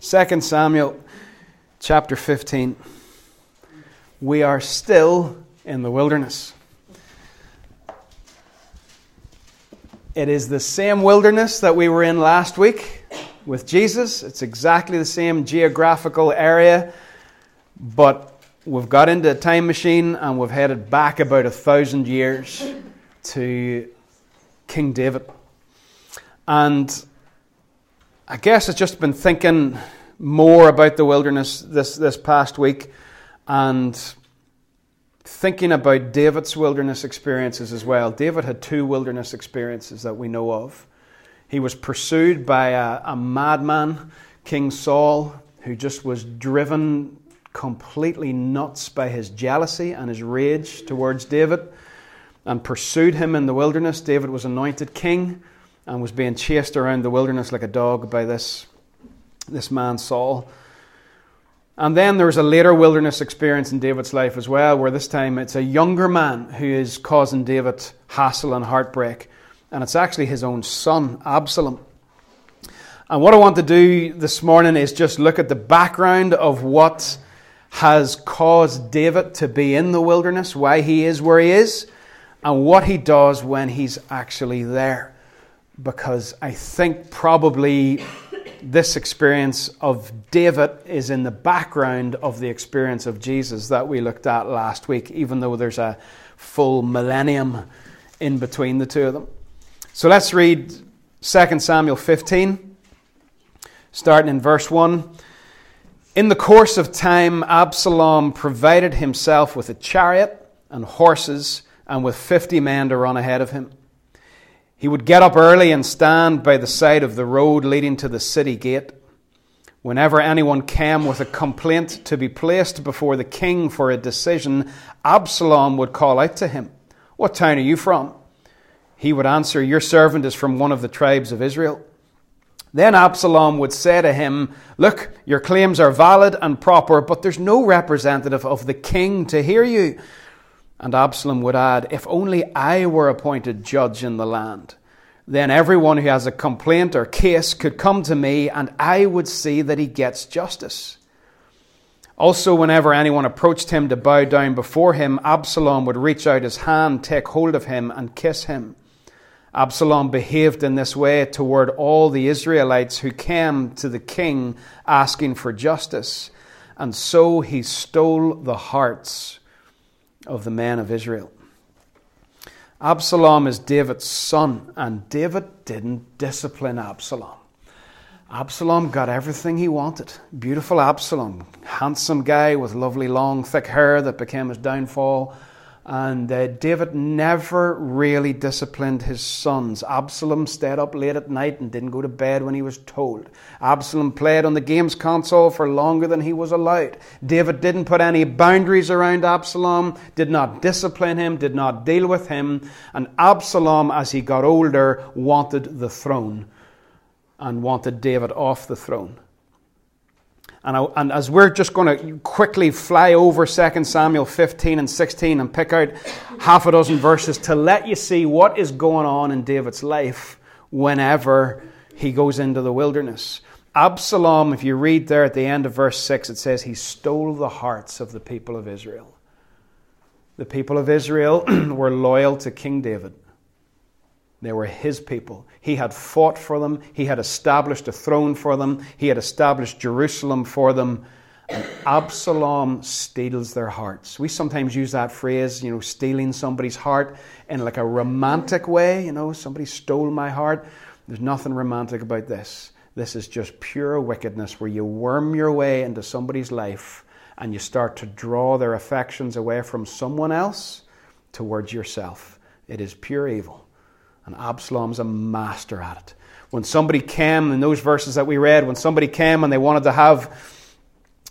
2 Samuel chapter 15. We are still in the wilderness. It is the same wilderness that we were in last week with Jesus. It's exactly the same geographical area, but we've got into a time machine and we've headed back about a thousand years to King David. And I guess I've just been thinking more about the wilderness this, this past week and thinking about David's wilderness experiences as well. David had two wilderness experiences that we know of. He was pursued by a, a madman, King Saul, who just was driven completely nuts by his jealousy and his rage towards David and pursued him in the wilderness. David was anointed king and was being chased around the wilderness like a dog by this, this man Saul. And then there was a later wilderness experience in David's life as well, where this time it's a younger man who is causing David hassle and heartbreak. And it's actually his own son, Absalom. And what I want to do this morning is just look at the background of what has caused David to be in the wilderness, why he is where he is, and what he does when he's actually there because I think probably this experience of David is in the background of the experience of Jesus that we looked at last week, even though there's a full millennium in between the two of them. So let's read 2 Samuel 15, starting in verse 1. In the course of time, Absalom provided himself with a chariot and horses and with 50 men to run ahead of him. He would get up early and stand by the side of the road leading to the city gate. Whenever anyone came with a complaint to be placed before the king for a decision, Absalom would call out to him, What town are you from? He would answer, Your servant is from one of the tribes of Israel. Then Absalom would say to him, Look, your claims are valid and proper, but there's no representative of the king to hear you. And Absalom would add, If only I were appointed judge in the land, then everyone who has a complaint or case could come to me, and I would see that he gets justice. Also, whenever anyone approached him to bow down before him, Absalom would reach out his hand, take hold of him, and kiss him. Absalom behaved in this way toward all the Israelites who came to the king asking for justice, and so he stole the hearts of the men of Israel. Absalom is David's son, and David didn't discipline Absalom. Absalom got everything he wanted. Beautiful Absalom, handsome guy with lovely long thick hair that became his downfall. And uh, David never really disciplined his sons. Absalom stayed up late at night and didn't go to bed when he was told. Absalom played on the games console for longer than he was allowed. David didn't put any boundaries around Absalom, did not discipline him, did not deal with him. And Absalom, as he got older, wanted the throne and wanted David off the throne. And, I, and, as we're just going to quickly fly over 2 Samuel 15 and 16 and pick out half a dozen verses to let you see what is going on in David's life whenever he goes into the wilderness. Absalom, if you read there at the end of verse 6, it says he stole the hearts of the people of Israel. The people of Israel were loyal to King David. They were his people. He had fought for them. He had established a throne for them. He had established Jerusalem for them. And Absalom steals their hearts. We sometimes use that phrase, you know, stealing somebody's heart in like a romantic way. You know, somebody stole my heart. There's nothing romantic about this. This is just pure wickedness where you worm your way into somebody's life and you start to draw their affections away from someone else towards yourself. It is pure evil. And Absalom's a master at it. When somebody came, in those verses that we read, when somebody came and they wanted to have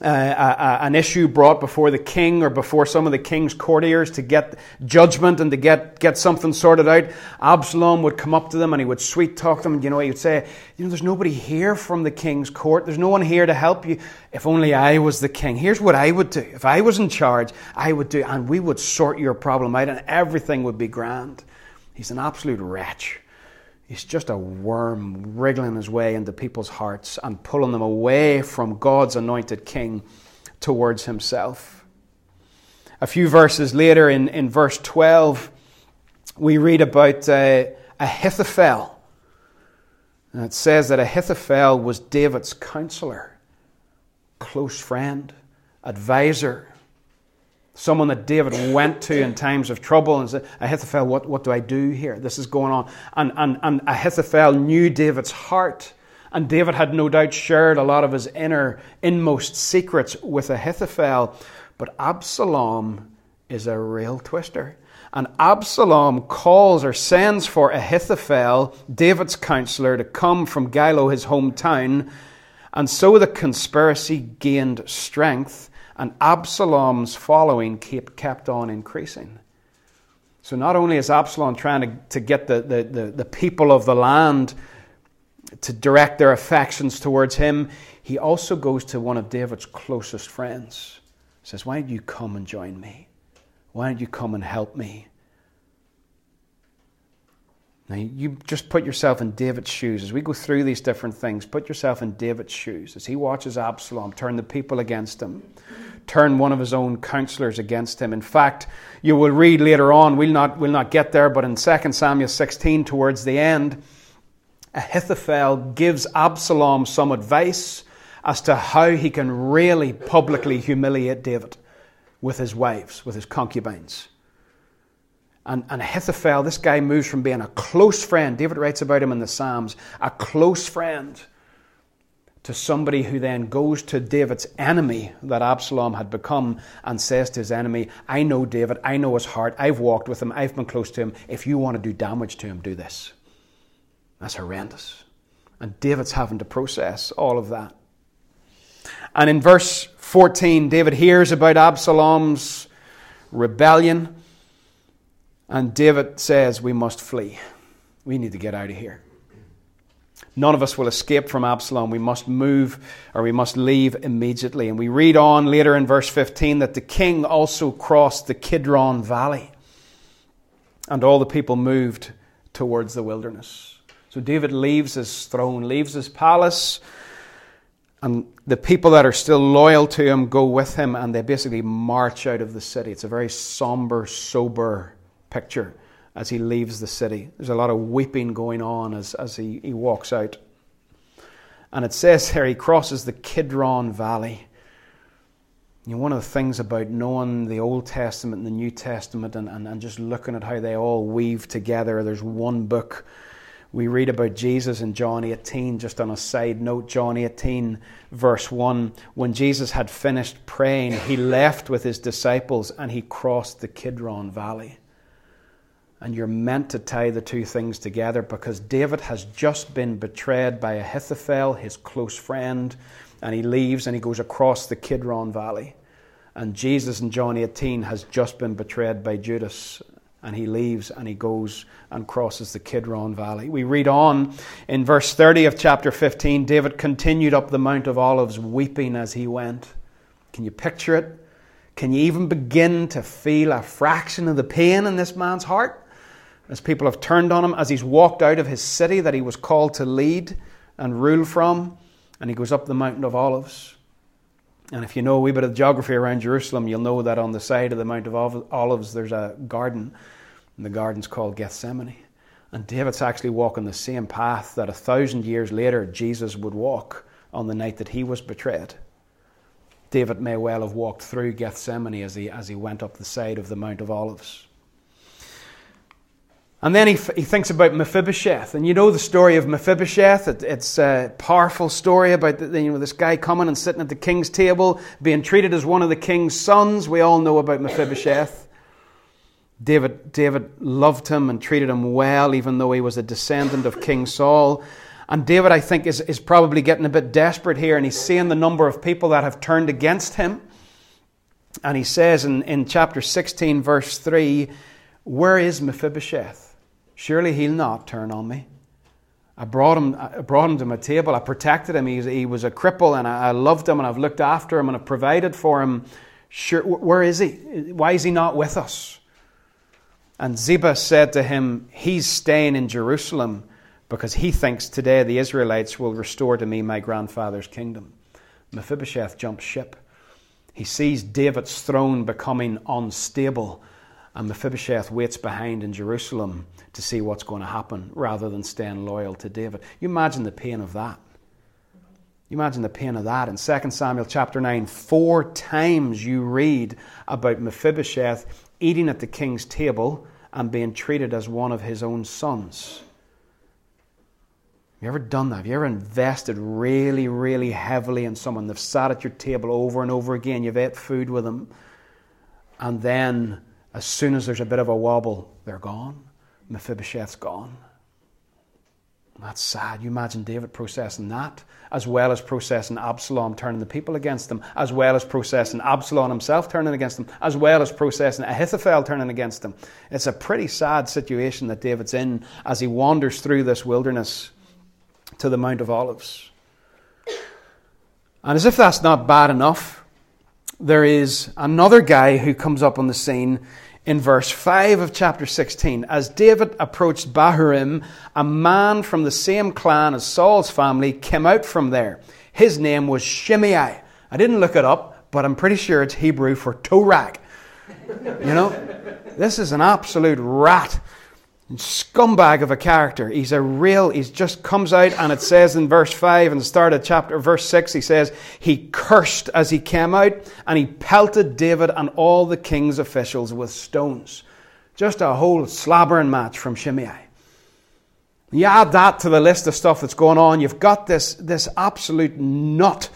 uh, an issue brought before the king or before some of the king's courtiers to get judgment and to get, get something sorted out, Absalom would come up to them and he would sweet talk them. And you know, he would say, You know, there's nobody here from the king's court. There's no one here to help you. If only I was the king. Here's what I would do. If I was in charge, I would do, and we would sort your problem out and everything would be grand. He's an absolute wretch. He's just a worm wriggling his way into people's hearts and pulling them away from God's anointed king towards himself. A few verses later, in, in verse 12, we read about uh, Ahithophel. And it says that Ahithophel was David's counselor, close friend, advisor, someone that David went to in times of trouble and said, Ahithophel, what, what do I do here? This is going on. And, and, and Ahithophel knew David's heart. And David had no doubt shared a lot of his inner, inmost secrets with Ahithophel. But Absalom is a real twister. And Absalom calls or sends for Ahithophel, David's counselor, to come from Gilo, his hometown. And so the conspiracy gained strength, and Absalom's following kept on increasing. So not only is Absalom trying to, to get the, the, the, the people of the land to direct their affections towards him, he also goes to one of David's closest friends. Says, Why don't you come and join me? Why don't you come and help me? Now, you just put yourself in David's shoes. As we go through these different things, put yourself in David's shoes. As he watches Absalom turn the people against him, turn one of his own counselors against him. In fact, you will read later on, we'll not, we'll not get there, but in 2 Samuel 16, towards the end, Ahithophel gives Absalom some advice as to how he can really publicly humiliate David with his wives, with his concubines. And, and Ahithophel, this guy moves from being a close friend, David writes about him in the Psalms, a close friend, to somebody who then goes to David's enemy that Absalom had become and says to his enemy, I know David, I know his heart, I've walked with him, I've been close to him. If you want to do damage to him, do this. That's horrendous. And David's having to process all of that. And in verse 14, David hears about Absalom's rebellion, and David says, We must flee. We need to get out of here. None of us will escape from Absalom. We must move or we must leave immediately. And we read on later in verse 15 that the king also crossed the Kidron Valley, and all the people moved towards the wilderness. So David leaves his throne, leaves his palace, and the people that are still loyal to him go with him and they basically march out of the city. It's a very somber, sober picture as he leaves the city. There's a lot of weeping going on as, as he, he walks out. And it says here he crosses the Kidron Valley. You know, one of the things about knowing the Old Testament and the New Testament and, and, and just looking at how they all weave together, there's one book we read about Jesus in John 18, just on a side note, John 18, verse 1. When Jesus had finished praying, he left with his disciples and he crossed the Kidron Valley. And you're meant to tie the two things together because David has just been betrayed by Ahithophel, his close friend, and he leaves and he goes across the Kidron Valley. And Jesus in John 18 has just been betrayed by Judas and he leaves and he goes and crosses the Kidron Valley. We read on in verse 30 of chapter 15 David continued up the Mount of Olives weeping as he went. Can you picture it? Can you even begin to feel a fraction of the pain in this man's heart as people have turned on him, as he's walked out of his city that he was called to lead and rule from, and he goes up the Mountain of Olives? And if you know a wee bit of geography around Jerusalem, you'll know that on the side of the Mount of Olives there's a garden and the garden's called Gethsemane. And David's actually walking the same path that a thousand years later Jesus would walk on the night that he was betrayed. David may well have walked through Gethsemane as he, as he went up the side of the Mount of Olives. And then he, he thinks about Mephibosheth. And you know the story of Mephibosheth. It, it's a powerful story about the, you know, this guy coming and sitting at the king's table, being treated as one of the king's sons. We all know about Mephibosheth. David, David loved him and treated him well, even though he was a descendant of King Saul. And David, I think, is, is probably getting a bit desperate here, and he's seeing the number of people that have turned against him. And he says in, in chapter 16, verse 3, Where is Mephibosheth? Surely he'll not turn on me. I brought him, I brought him to my table. I protected him. He, he was a cripple, and I, I loved him, and I've looked after him, and I've provided for him. Sure, where is he? Why is he not with us? And Ziba said to him, He's staying in Jerusalem because he thinks today the Israelites will restore to me my grandfather's kingdom. Mephibosheth jumps ship. He sees David's throne becoming unstable, and Mephibosheth waits behind in Jerusalem to see what's going to happen rather than staying loyal to David. You imagine the pain of that. You imagine the pain of that. In 2 Samuel chapter 9, four times you read about Mephibosheth eating at the king's table and being treated as one of his own sons. Have you ever done that? Have you ever invested really, really heavily in someone? They've sat at your table over and over again, you've ate food with them, and then as soon as there's a bit of a wobble, they're gone. Mephibosheth's gone. That's sad. You imagine David processing that, as well as processing Absalom turning the people against him, as well as processing Absalom himself turning against him, as well as processing Ahithophel turning against him. It's a pretty sad situation that David's in as he wanders through this wilderness to the Mount of Olives. And as if that's not bad enough, there is another guy who comes up on the scene in verse 5 of chapter 16. As David approached Bahurim, a man from the same clan as Saul's family came out from there. His name was Shimei. I didn't look it up, but I'm pretty sure it's Hebrew for toe. You know, this is an absolute rat scumbag of a character. He's a real, he just comes out and it says in verse 5 and the start of chapter, verse 6, he says, he cursed as he came out and he pelted David and all the king's officials with stones. Just a whole slabbering match from Shimei. You add that to the list of stuff that's going on, you've got this, this absolute nut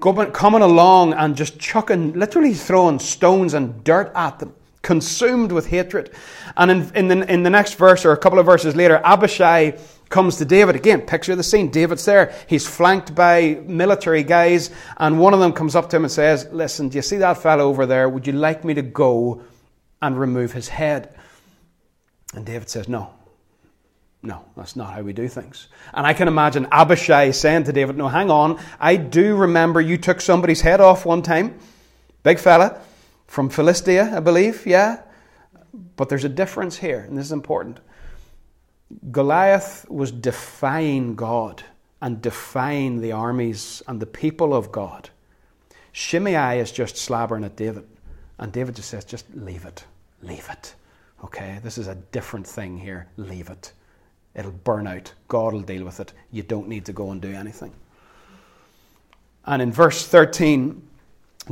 coming along and just chucking, literally throwing stones and dirt at them consumed with hatred. And in, in, the, in the next verse, or a couple of verses later, Abishai comes to David. Again, picture the scene. David's there. He's flanked by military guys, and one of them comes up to him and says, Listen, do you see that fellow over there? Would you like me to go and remove his head? And David says, No. No, that's not how we do things. And I can imagine Abishai saying to David, No, hang on. I do remember you took somebody's head off one time. Big fella from Philistia, I believe, yeah? But there's a difference here, and this is important. Goliath was defying God and defying the armies and the people of God. Shimei is just slabbering at David, and David just says, just leave it, leave it. Okay, this is a different thing here. Leave it. It'll burn out. God will deal with it. You don't need to go and do anything. And in verse 13,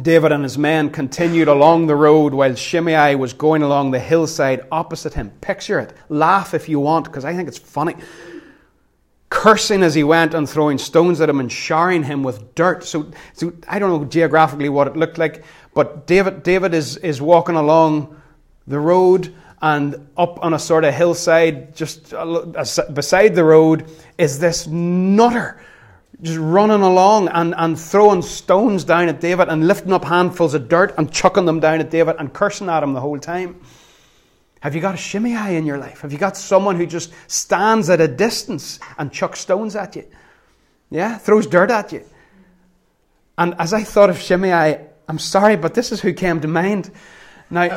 David and his men continued along the road while Shimei was going along the hillside opposite him. Picture it. Laugh if you want, because I think it's funny. Cursing as he went and throwing stones at him and showering him with dirt. So, so I don't know geographically what it looked like, but David, David is, is walking along the road and up on a sort of hillside, just beside the road, is this nutter just running along and, and throwing stones down at David and lifting up handfuls of dirt and chucking them down at David and cursing at him the whole time. Have you got a Shimei in your life? Have you got someone who just stands at a distance and chucks stones at you? Yeah, throws dirt at you. And as I thought of Shimei, I'm sorry, but this is who came to mind. Now,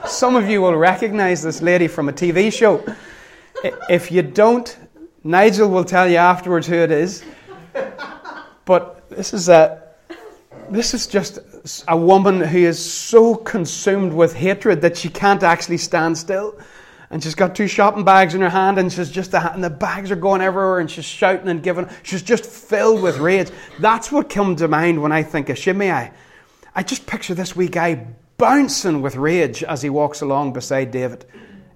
some of you will recognize this lady from a TV show. If you don't, Nigel will tell you afterwards who it is. But this is a this is just a woman who is so consumed with hatred that she can't actually stand still. And she's got two shopping bags in her hand, and she's just and the bags are going everywhere, and she's shouting and giving. She's just filled with rage. That's what comes to mind when I think of Shimei. I just picture this wee guy bouncing with rage as he walks along beside David.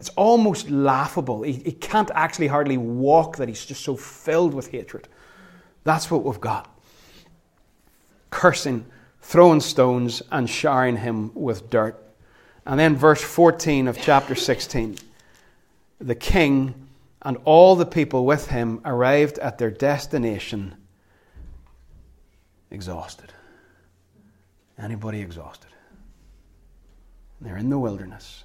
It's almost laughable. He, he can't actually hardly walk, that he's just so filled with hatred. That's what we've got. Cursing, throwing stones, and showering him with dirt. And then, verse 14 of chapter 16 the king and all the people with him arrived at their destination exhausted. Anybody exhausted? They're in the wilderness.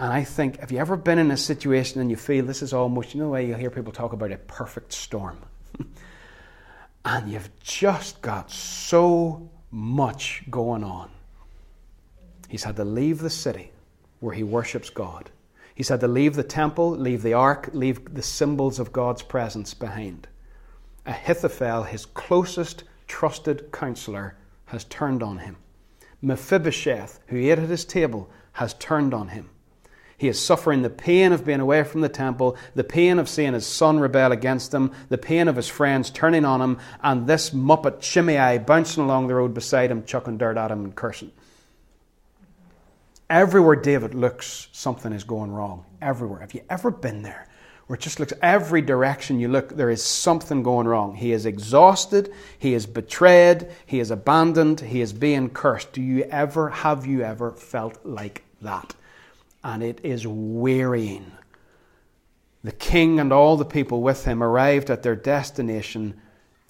And I think, have you ever been in a situation and you feel this is almost, you know, the way you hear people talk about a perfect storm? and you've just got so much going on. He's had to leave the city where he worships God. He's had to leave the temple, leave the ark, leave the symbols of God's presence behind. Ahithophel, his closest trusted counselor, has turned on him. Mephibosheth, who ate at his table, has turned on him. He is suffering the pain of being away from the temple, the pain of seeing his son rebel against him, the pain of his friends turning on him, and this muppet Shimei bouncing along the road beside him, chucking dirt at him and cursing. Everywhere David looks, something is going wrong. Everywhere. Have you ever been there? Where it just looks every direction you look, there is something going wrong. He is exhausted, he is betrayed, he is abandoned, he is being cursed. Do you ever, have you ever felt like that? And it is wearying. The king and all the people with him arrived at their destination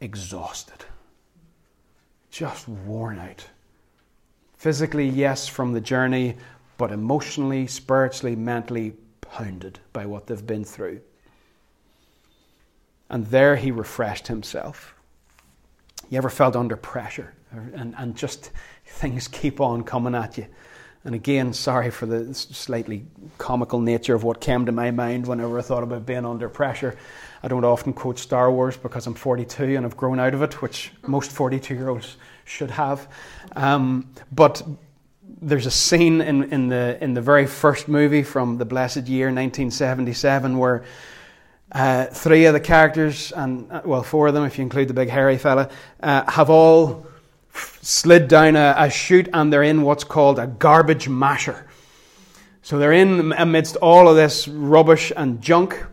exhausted, just worn out. Physically, yes, from the journey, but emotionally, spiritually, mentally pounded by what they've been through. And there he refreshed himself. You ever felt under pressure and, and just things keep on coming at you? And again, sorry for the slightly comical nature of what came to my mind whenever I thought about being under pressure. I don't often quote Star Wars because I'm 42 and I've grown out of it, which most 42 year olds should have. Um, but there's a scene in, in, the, in the very first movie from the blessed year 1977 where uh, three of the characters, and uh, well, four of them if you include the big hairy fella, uh, have all slid down a, a chute and they're in what's called a garbage masher. So they're in amidst all of this rubbish and junk,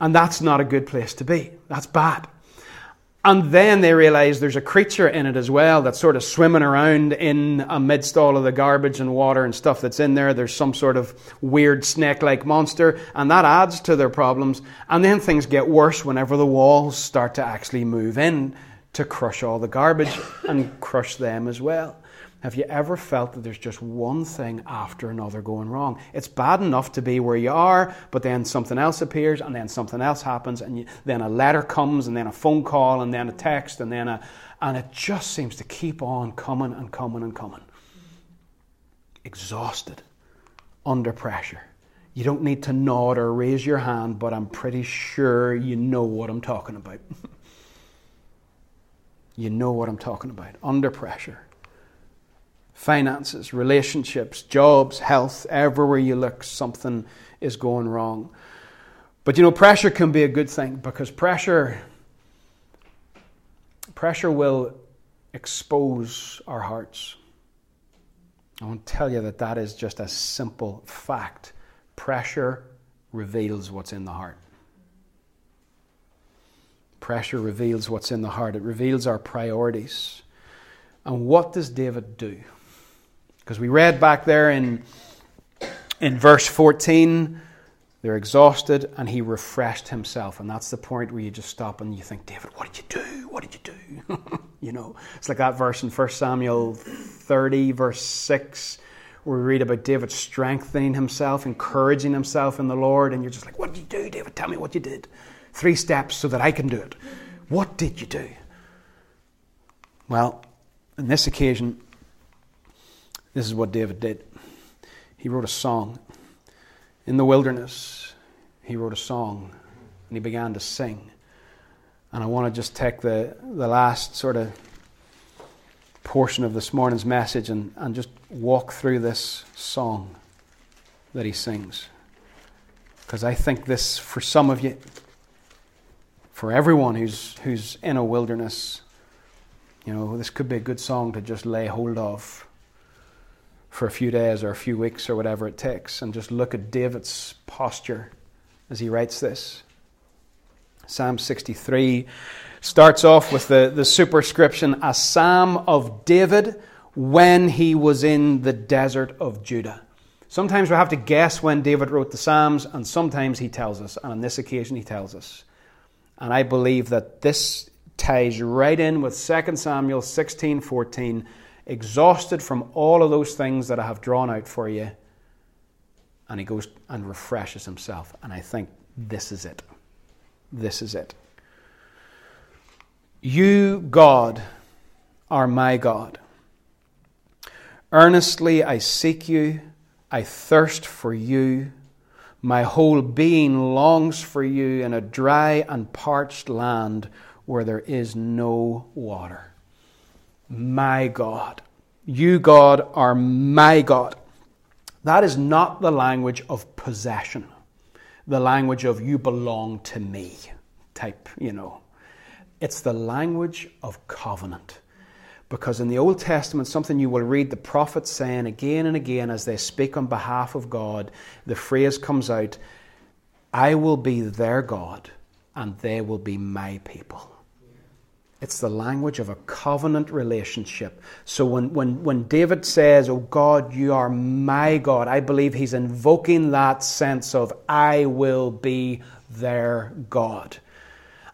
and that's not a good place to be. That's bad. And then they realize there's a creature in it as well that's sort of swimming around in amidst all of the garbage and water and stuff that's in there. There's some sort of weird snake like monster, and that adds to their problems. And then things get worse whenever the walls start to actually move in to crush all the garbage and crush them as well. Have you ever felt that there's just one thing after another going wrong? It's bad enough to be where you are, but then something else appears, and then something else happens, and you, then a letter comes, and then a phone call, and then a text, and then a. And it just seems to keep on coming and coming and coming. Exhausted, under pressure. You don't need to nod or raise your hand, but I'm pretty sure you know what I'm talking about. You know what I'm talking about. Under pressure. Finances, relationships, jobs, health, everywhere you look, something is going wrong. But you know, pressure can be a good thing because pressure pressure will expose our hearts. I want to tell you that that is just a simple fact. Pressure reveals what's in the heart. Pressure reveals what's in the heart, it reveals our priorities. And what does David do? Because we read back there in, in verse 14, they're exhausted and he refreshed himself. And that's the point where you just stop and you think, David, what did you do? What did you do? you know, it's like that verse in 1 Samuel 30, verse 6, where we read about David strengthening himself, encouraging himself in the Lord. And you're just like, what did you do, David? Tell me what you did three steps so that I can do it. What did you do? Well, on this occasion, this is what David did. He wrote a song. In the wilderness, he wrote a song and he began to sing. And I want to just take the, the last sort of portion of this morning's message and, and just walk through this song that he sings. Because I think this, for some of you, for everyone who's, who's in a wilderness. You know, this could be a good song to just lay hold of for a few days or a few weeks or whatever it takes and just look at David's posture as he writes this. Psalm 63 starts off with the, the superscription, a psalm of David when he was in the desert of Judah. Sometimes we have to guess when David wrote the Psalms, and sometimes he tells us, and on this occasion he tells us. And I believe that this ties right in with 2 Samuel 16 14. Exhausted from all of those things that I have drawn out for you. And he goes and refreshes himself. And I think this is it. This is it. You, God, are my God. Earnestly I seek you, I thirst for you. My whole being longs for you in a dry and parched land where there is no water. My God. You, God, are my God. That is not the language of possession, the language of you belong to me type, you know. It's the language of covenant. Because in the Old Testament, something you will read the prophets saying again and again as they speak on behalf of God, the phrase comes out, I will be their God and they will be my people. It's the language of a covenant relationship. So when, when, when David says, Oh God, you are my God, I believe he's invoking that sense of, I will be their God.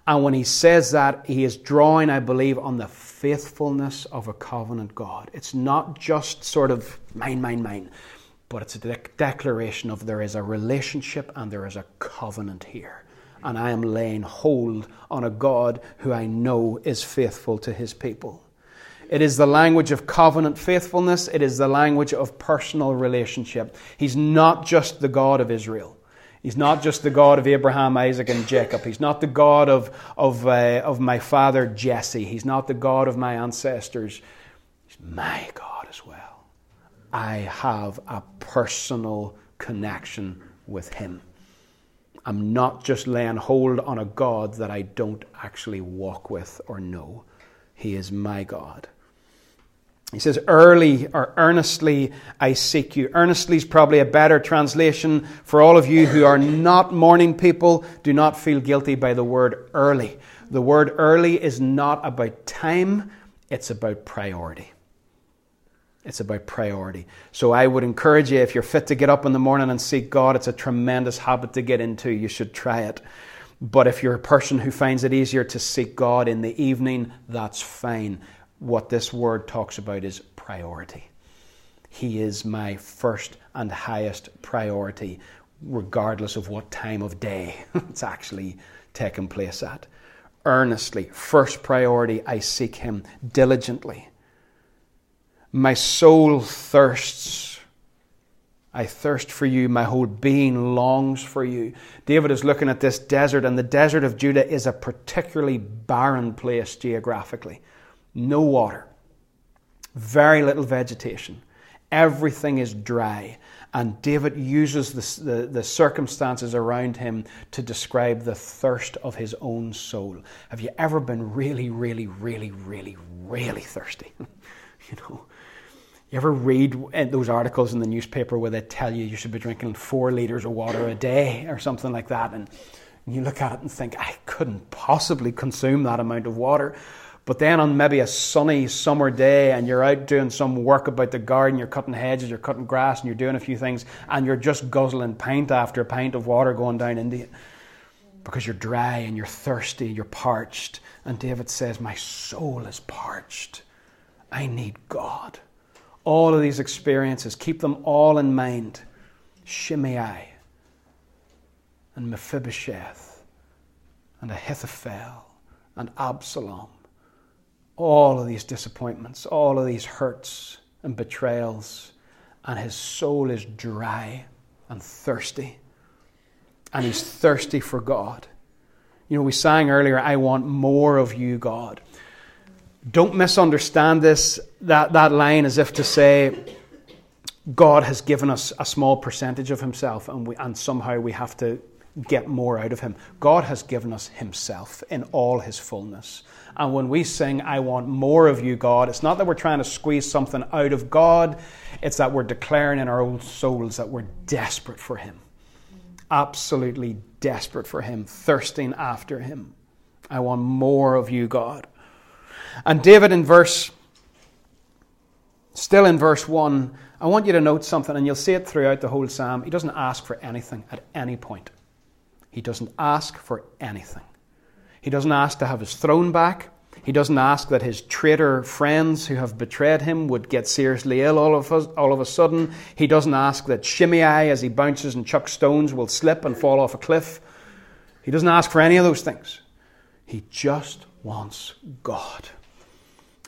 And when he says that, he is drawing, I believe, on the faithfulness of a covenant God. It's not just sort of mine, mine, mine, but it's a de- declaration of there is a relationship and there is a covenant here. And I am laying hold on a God who I know is faithful to his people. It is the language of covenant faithfulness. It is the language of personal relationship. He's not just the God of Israel. He's not just the God of Abraham, Isaac, and Jacob. He's not the God of, of, uh, of my father Jesse. He's not the God of my ancestors. He's my God as well. I have a personal connection with Him. I'm not just laying hold on a God that I don't actually walk with or know. He is my God. He says, early or earnestly I seek you. Earnestly is probably a better translation for all of you who are not morning people. Do not feel guilty by the word early. The word early is not about time, it's about priority. It's about priority. So I would encourage you, if you're fit to get up in the morning and seek God, it's a tremendous habit to get into. You should try it. But if you're a person who finds it easier to seek God in the evening, that's fine what this word talks about is priority. He is my first and highest priority, regardless of what time of day it's actually taking place at. Earnestly, first priority, I seek Him diligently. My soul thirsts. I thirst for you. My whole being longs for you. David is looking at this desert, and the desert of Judah is a particularly barren place geographically no water, very little vegetation. Everything is dry. And David uses the, the, the, circumstances around him to describe the thirst of his own soul. Have you ever been really, really, really, really, really thirsty? you know, you ever read eh, those articles in the newspaper where they tell you you should be drinking four liters of water a day or something like that? And you look at it and think, I couldn't possibly consume that amount of water. But then on maybe a sunny summer day and you're out doing some work about the garden, you're cutting hedges, you're cutting grass, and you're doing a few things, and you're just guzzling pint after pint of water going down into you because you're dry and you're thirsty, and you're parched. And David says, My soul is parched. I need God. All of these experiences, keep them all in mind. Shimei and Mephibosheth and Ahithophel and Absalom all of these disappointments, all of these hurts and betrayals, and his soul is dry and thirsty. And he's thirsty for God. You know, we sang earlier, I want more of you, God. Don't misunderstand this, that, that line as if to say, God has given us a small percentage of himself and, we, and somehow we have to get more out of him. God has given us himself in all his fullness. And when we sing, I want more of you, God, it's not that we're trying to squeeze something out of God, it's that we're declaring in our own souls that we're desperate for Him. Absolutely desperate for Him, thirsting after Him. I want more of you, God. And David in verse, still in verse 1, I want you to note something, and you'll see it throughout the whole psalm. He doesn't ask for anything at any point. He doesn't ask for anything. He doesn't ask to have his throne back. He doesn't ask that his traitor friends who have betrayed him would get seriously ill all of, us, all of a sudden. He doesn't ask that Shimei, as he bounces and chucks stones, will slip and fall off a cliff. He doesn't ask for any of those things. He just wants God.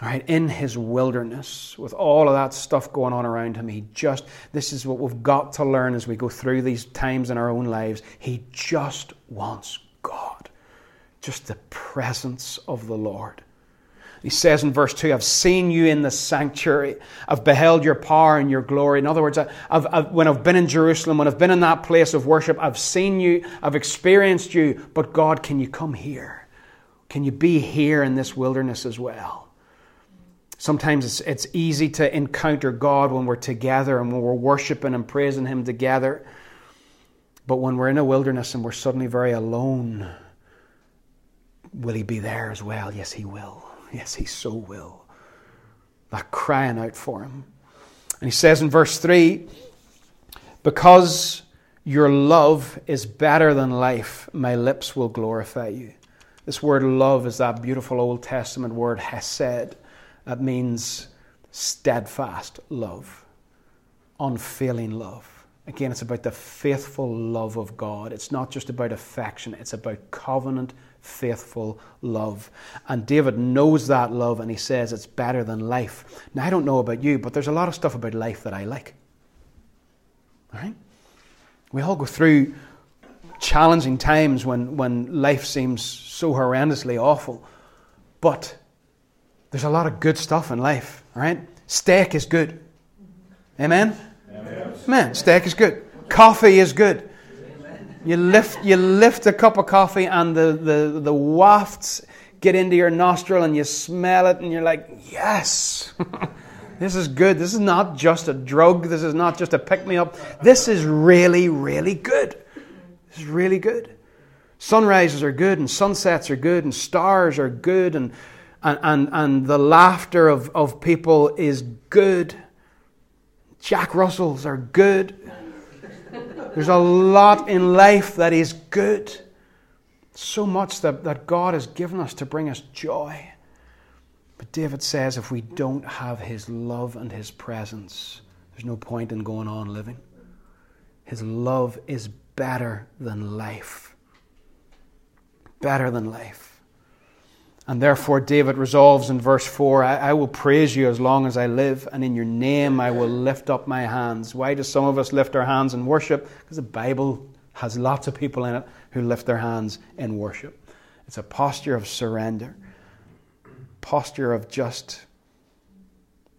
Right, in his wilderness, with all of that stuff going on around him, he just, this is what we've got to learn as we go through these times in our own lives. He just wants God, just the presence of the Lord. He says in verse 2, I've seen you in the sanctuary. I've beheld your power and your glory. In other words, I've, I've, when I've been in Jerusalem, when I've been in that place of worship, I've seen you, I've experienced you. But God, can you come here? Can you be here in this wilderness as well? Sometimes it's, it's easy to encounter God when we're together and when we're worshiping and praising Him together. But when we're in a wilderness and we're suddenly very alone, will He be there as well? Yes, He will. Yes, He so will. That crying out for Him. And He says in verse 3 Because your love is better than life, my lips will glorify you. This word love is that beautiful Old Testament word hesed that means steadfast love, unfailing love. Again, it's about the faithful love of God. It's not just about affection, it's about covenant, faithful love. And David knows that love and he says it's better than life. Now, I don't know about you, but there's a lot of stuff about life that I like. All right? We all go through challenging times when, when life seems so horrendously awful. But there's a lot of good stuff in life, right? Steak is good. Amen? Amen. Amen. Steak is good. Coffee is good. You lift, you lift a cup of coffee and the, the, the wafts get into your nostril and you smell it and you're like, yes, this is good. This is not just a drug. This is not just a pick me up. This is really, really good. This is really good. Sunrises are good and sunsets are good and stars are good and and, and, and the laughter of, of people is good. Jack Russells are good. There's a lot in life that is good. So much that, that God has given us to bring us joy. But David says if we don't have his love and his presence, there's no point in going on living. His love is better than life. Better than life. And therefore, David resolves in verse 4 I, I, will praise you as long as I live, and in your name I will lift up my hands. Why do some of us lift our hands in worship? Because the Bible has lots of people in it who lift their hands in worship. It's a posture of surrender, posture of just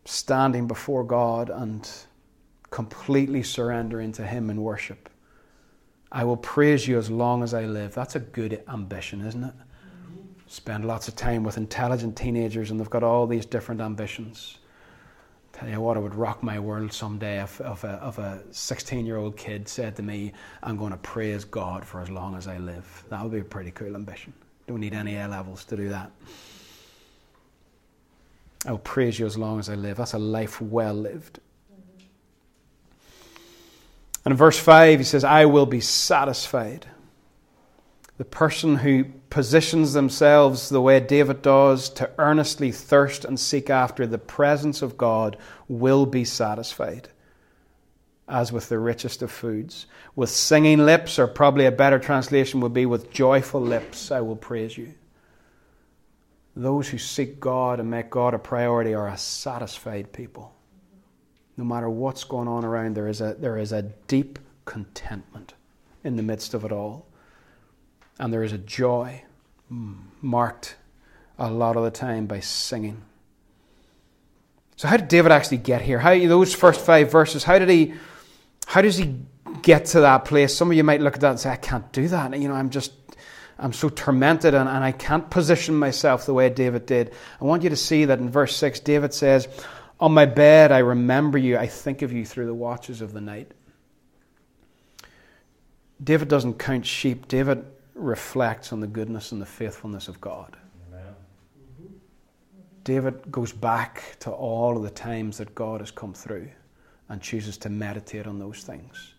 standing before God and completely surrendering to Him in worship. I will praise you as long as I live. That's a good ambition, isn't it? Spend lots of time with intelligent teenagers and they've got all these different ambitions. Tell you what, it would rock my world someday if, if a, a 16 year old kid said to me, I'm going to praise God for as long as I live. That would be a pretty cool ambition. Don't need any A levels to do that. I'll praise you as long as I live. That's a life well lived. And in verse 5, he says, I will be satisfied the person who positions themselves the way David does to earnestly thirst and seek after the presence of God will be satisfied, as with the richest of foods. With singing lips, or probably a better translation would be with joyful lips, I will praise you. Those who seek God and make God a priority are a satisfied people. No matter what's going on around, there is a, there is a deep contentment in the midst of it all and there is a joy marked a lot of the time by singing. So how did David actually get here? How those first five verses? How did he? How does he get to that place? Some of you might look at that and say, "I can't do that." You know, I'm just, I'm so tormented, and, and I can't position myself the way David did. I want you to see that in verse six, David says, "On my bed, I remember you. I think of you through the watches of the night." David doesn't count sheep. David reflects on the goodness and the faithfulness of God. David goes back to all of the times that God has come through and chooses to meditate on those things.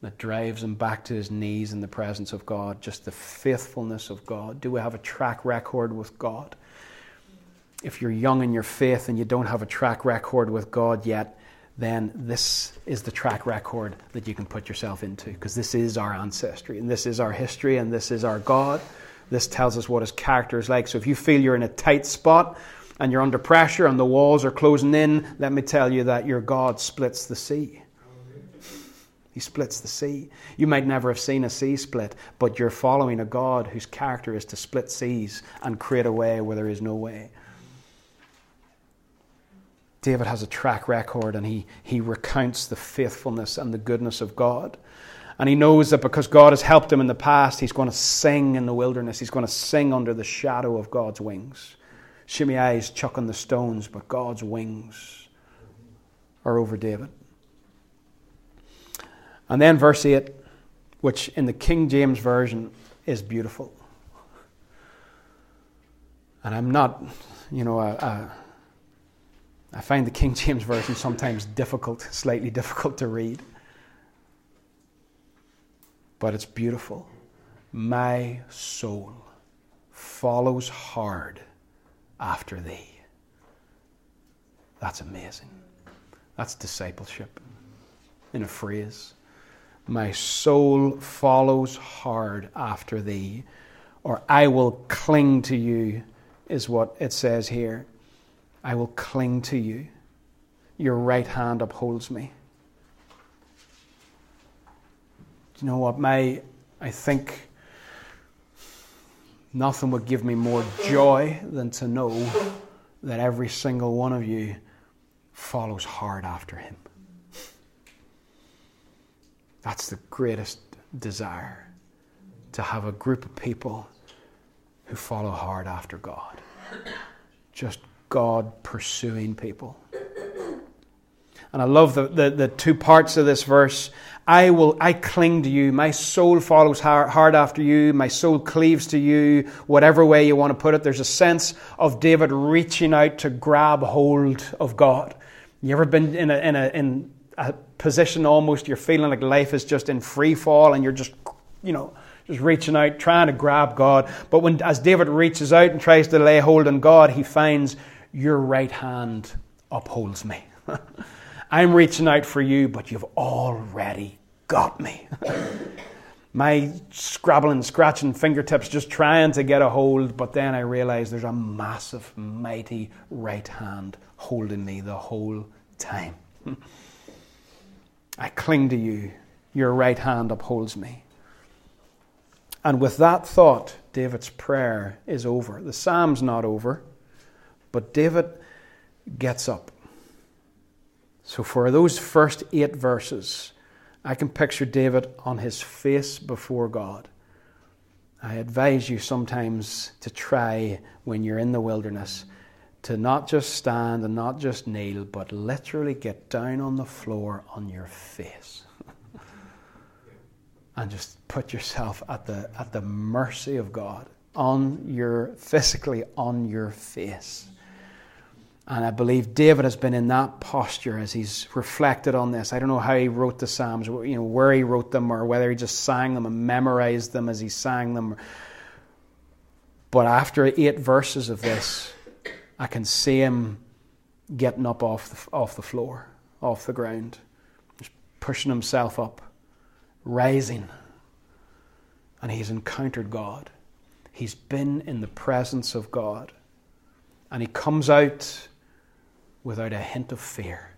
That drives him back to his knees in the presence of God, just the faithfulness of God. Do we have a track record with God? If you're young in your faith and you don't have a track record with God yet, then this is the track record that you can put yourself into because this is our ancestry and this is our history and this is our God. This tells us what his character is like. So if you feel you're in a tight spot and you're under pressure and the walls are closing in, let me tell you that your God splits the sea. He splits the sea. You might never have seen a sea split, but you're following a God whose character is to split seas and create a way where there is no way. David has a track record and he, he recounts the faithfulness and the goodness of God. And he knows that because God has helped him in the past, he's going to sing in the wilderness. He's going to sing under the shadow of God's wings. Shimei is chucking the stones, but God's wings are over David. And then verse 8, which in the King James Version is beautiful. And I'm not, you know, a, a, I find the King James Version sometimes difficult, slightly difficult to read. But it's beautiful. My soul follows hard after thee. That's amazing. That's discipleship in a phrase. My soul follows hard after thee, or I will cling to you, is what it says here. I will cling to you. Your right hand upholds me. Do you know what? My, I think nothing would give me more joy than to know that every single one of you follows hard after him. That's the greatest desire to have a group of people who follow hard after God. Just God pursuing people. And I love the, the, the, two parts of this verse. I will, I cling to you. My soul follows hard, hard after you. My soul cleaves to you. Whatever way you want to put it, there's a sense of David reaching out to grab hold of God. You ever been in a, in a, in a position almost you're feeling like life is just in free fall and you're just, you know, just reaching out, trying to grab God. But when, as David reaches out and tries to lay hold on God, he finds your right hand upholds me. I'm reaching out for you, but you've already got me. My scrabbling, scratching fingertips just trying to get a hold, but then I realize there's a massive, mighty right hand holding me the whole time. I cling to you. Your right hand upholds me. And with that thought, David's prayer is over. The psalm's not over, but David gets up. So, for those first eight verses, I can picture David on his face before God. I advise you sometimes to try when you're in the wilderness to not just stand and not just kneel, but literally get down on the floor on your face. and just put yourself at the, at the mercy of God, on your, physically on your face. And I believe David has been in that posture as he's reflected on this. I don't know how he wrote the Psalms, you know, where he wrote them, or whether he just sang them and memorized them as he sang them. But after eight verses of this, I can see him getting up off the, off the floor, off the ground, just pushing himself up, rising. And he's encountered God. He's been in the presence of God. And he comes out without a hint of fear.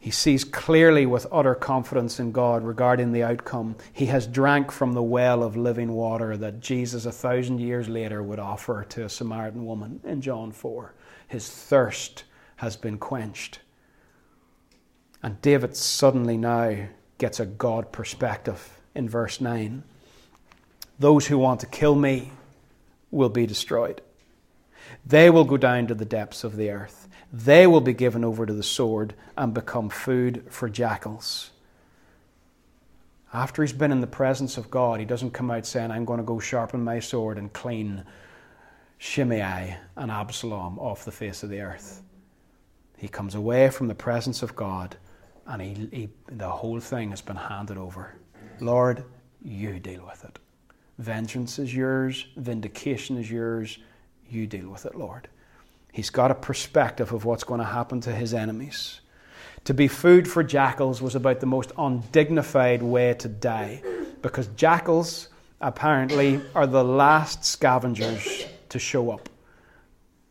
He sees clearly with utter confidence in God regarding the outcome. He has drank from the well of living water that Jesus, a thousand years later, would offer to a Samaritan woman in John 4. His thirst has been quenched. And David suddenly now gets a God perspective in verse 9. Those who want to kill me will be destroyed. They will go down to the depths of the earth. They will be given over to the sword and become food for jackals. After he's been in the presence of God, he doesn't come out saying, I'm going to go sharpen my sword and clean Shimei and Absalom off the face of the earth. He comes away from the presence of God and he, he, the whole thing has been handed over. Lord, you deal with it. Vengeance is yours, vindication is yours. You deal with it, Lord. He's got a perspective of what's going to happen to his enemies. To be food for jackals was about the most undignified way to die because jackals apparently are the last scavengers to show up.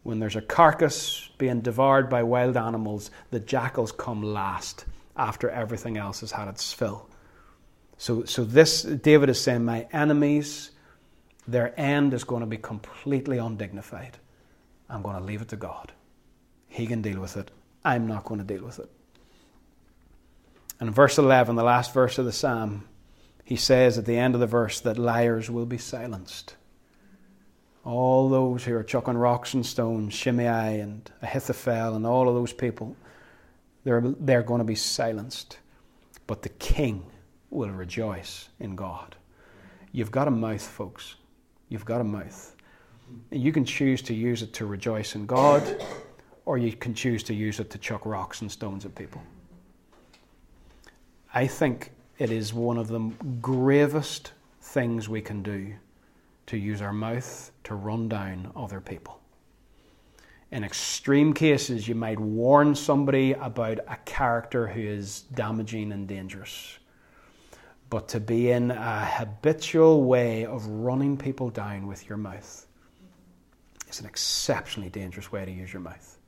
When there's a carcass being devoured by wild animals, the jackals come last after everything else has had its fill. So, so this, David is saying, my enemies, their end is going to be completely undignified. I'm going to leave it to God. He can deal with it. I'm not going to deal with it. And verse 11, the last verse of the psalm, he says at the end of the verse that liars will be silenced. All those who are chucking rocks and stones, Shimei and Ahithophel and all of those people, they're, they're going to be silenced. But the king will rejoice in God. You've got a mouth, folks. You've got a mouth. You can choose to use it to rejoice in God, or you can choose to use it to chuck rocks and stones at people. I think it is one of the gravest things we can do to use our mouth to run down other people. In extreme cases, you might warn somebody about a character who is damaging and dangerous. But to be in a habitual way of running people down with your mouth is an exceptionally dangerous way to use your mouth.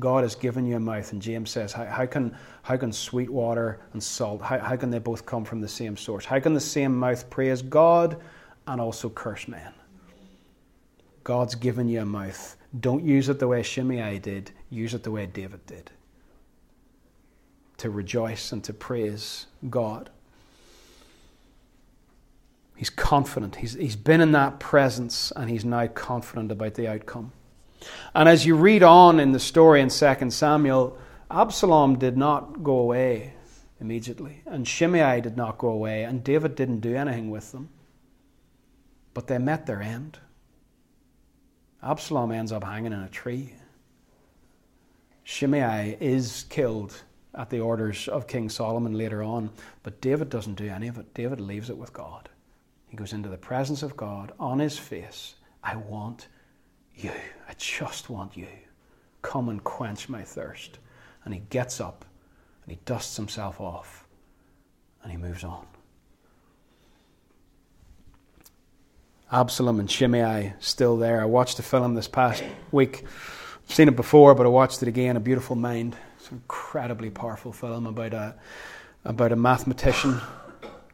God has given you a mouth, and James says, how, how can, how can sweet water and salt, how, how can they both come from the same source? How can the same mouth praise God and also curse men? God's given you a mouth. Don't use it the way Shimei did, use it the way David did. To rejoice and to praise God. He's confident. He's, he's been in that presence and he's now confident about the outcome. And as you read on in the story in 2 Samuel, Absalom did not go away immediately, and Shimei did not go away, and David didn't do anything with them. But they met their end. Absalom ends up hanging in a tree. Shimei is killed at the orders of King Solomon later on, but David doesn't do any of it. David leaves it with God. He goes into the presence of God on his face. I want you. I just want you. Come and quench my thirst. And he gets up and he dusts himself off and he moves on. Absalom and Shimei still there. I watched the film this past week. I've seen it before, but I watched it again. A Beautiful Mind. It's an incredibly powerful film about a about a mathematician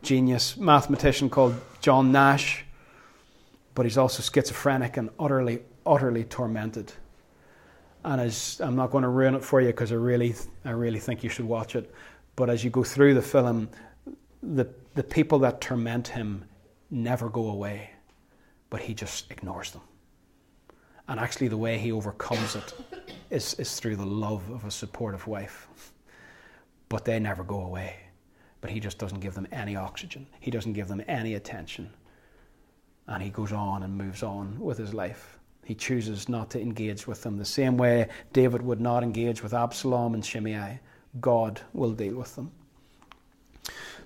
genius mathematician called John Nash, but he's also schizophrenic and utterly, utterly tormented. And as I'm not going to ruin it for you because I really, I really think you should watch it. But as you go through the film, the the people that torment him never go away, but he just ignores them. And actually, the way he overcomes it is, is through the love of a supportive wife. But they never go away but he just doesn't give them any oxygen. He doesn't give them any attention. And he goes on and moves on with his life. He chooses not to engage with them the same way David would not engage with Absalom and Shimei. God will deal with them.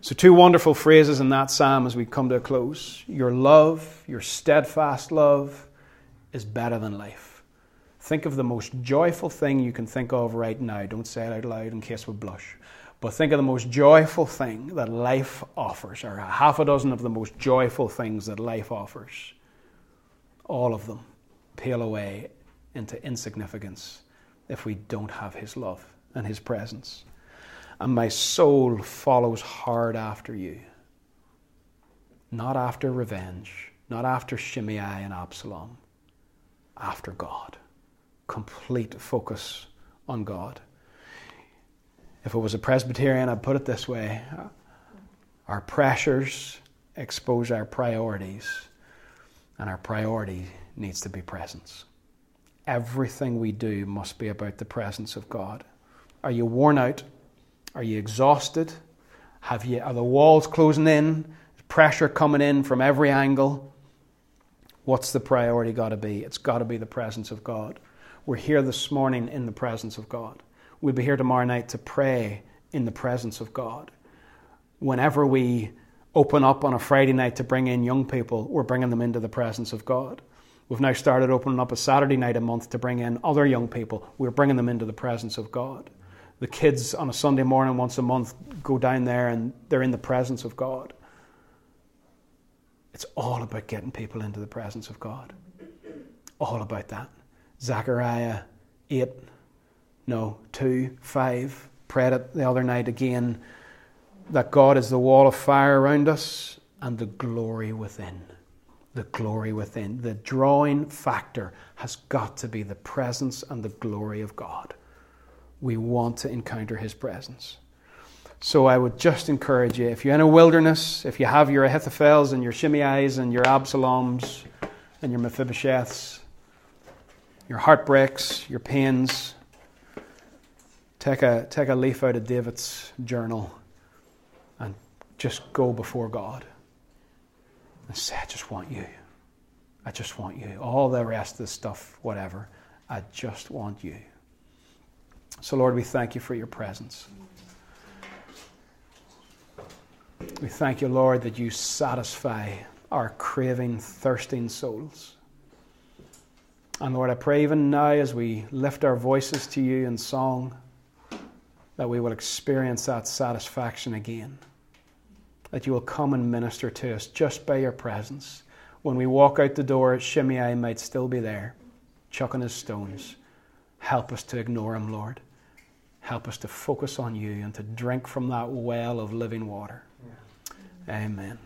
So, two wonderful phrases in that psalm as we come to a close. Your love, your steadfast love, is better than life. Think of the most joyful thing you can think of right now. Don't say it out loud in case we blush. But think of the most joyful thing that life offers, or half a dozen of the most joyful things that life offers. All of them pale away into insignificance if we don't have His love and His presence. And my soul follows hard after you. Not after revenge, not after Shimei and Absalom, after God. Complete focus on God. If it was a Presbyterian, I'd put it this way our pressures expose our priorities, and our priority needs to be presence. Everything we do must be about the presence of God. Are you worn out? Are you exhausted? Have you, are the walls closing in? Pressure coming in from every angle? What's the priority got to be? It's got to be the presence of God. We're here this morning in the presence of God. We'll be here tomorrow night to pray in the presence of God. Whenever we open up on a Friday night to bring in young people, we're bringing them into the presence of God. We've now started opening up a Saturday night a month to bring in other young people. We're bringing them into the presence of God. The kids on a Sunday morning once a month go down there and they're in the presence of God. It's all about getting people into the presence of God. All about that. Zechariah 8, no, 2, 5. Prayed it the other night again that God is the wall of fire around us and the glory within. The glory within. The drawing factor has got to be the presence and the glory of God. We want to encounter His presence. So I would just encourage you if you're in a wilderness, if you have your Ahithophels and your Shimei's and your Absaloms and your Mephibosheths, your heartbreaks, your pains, take a, take a leaf out of David's journal and just go before God and say, I just want you. I just want you. All the rest of the stuff, whatever, I just want you. So, Lord, we thank you for your presence. We thank you, Lord, that you satisfy our craving, thirsting souls. And Lord, I pray even now as we lift our voices to you in song, that we will experience that satisfaction again. That you will come and minister to us just by your presence. When we walk out the door, Shimei might still be there, chucking his stones. Help us to ignore him, Lord. Help us to focus on you and to drink from that well of living water. Yeah. Amen.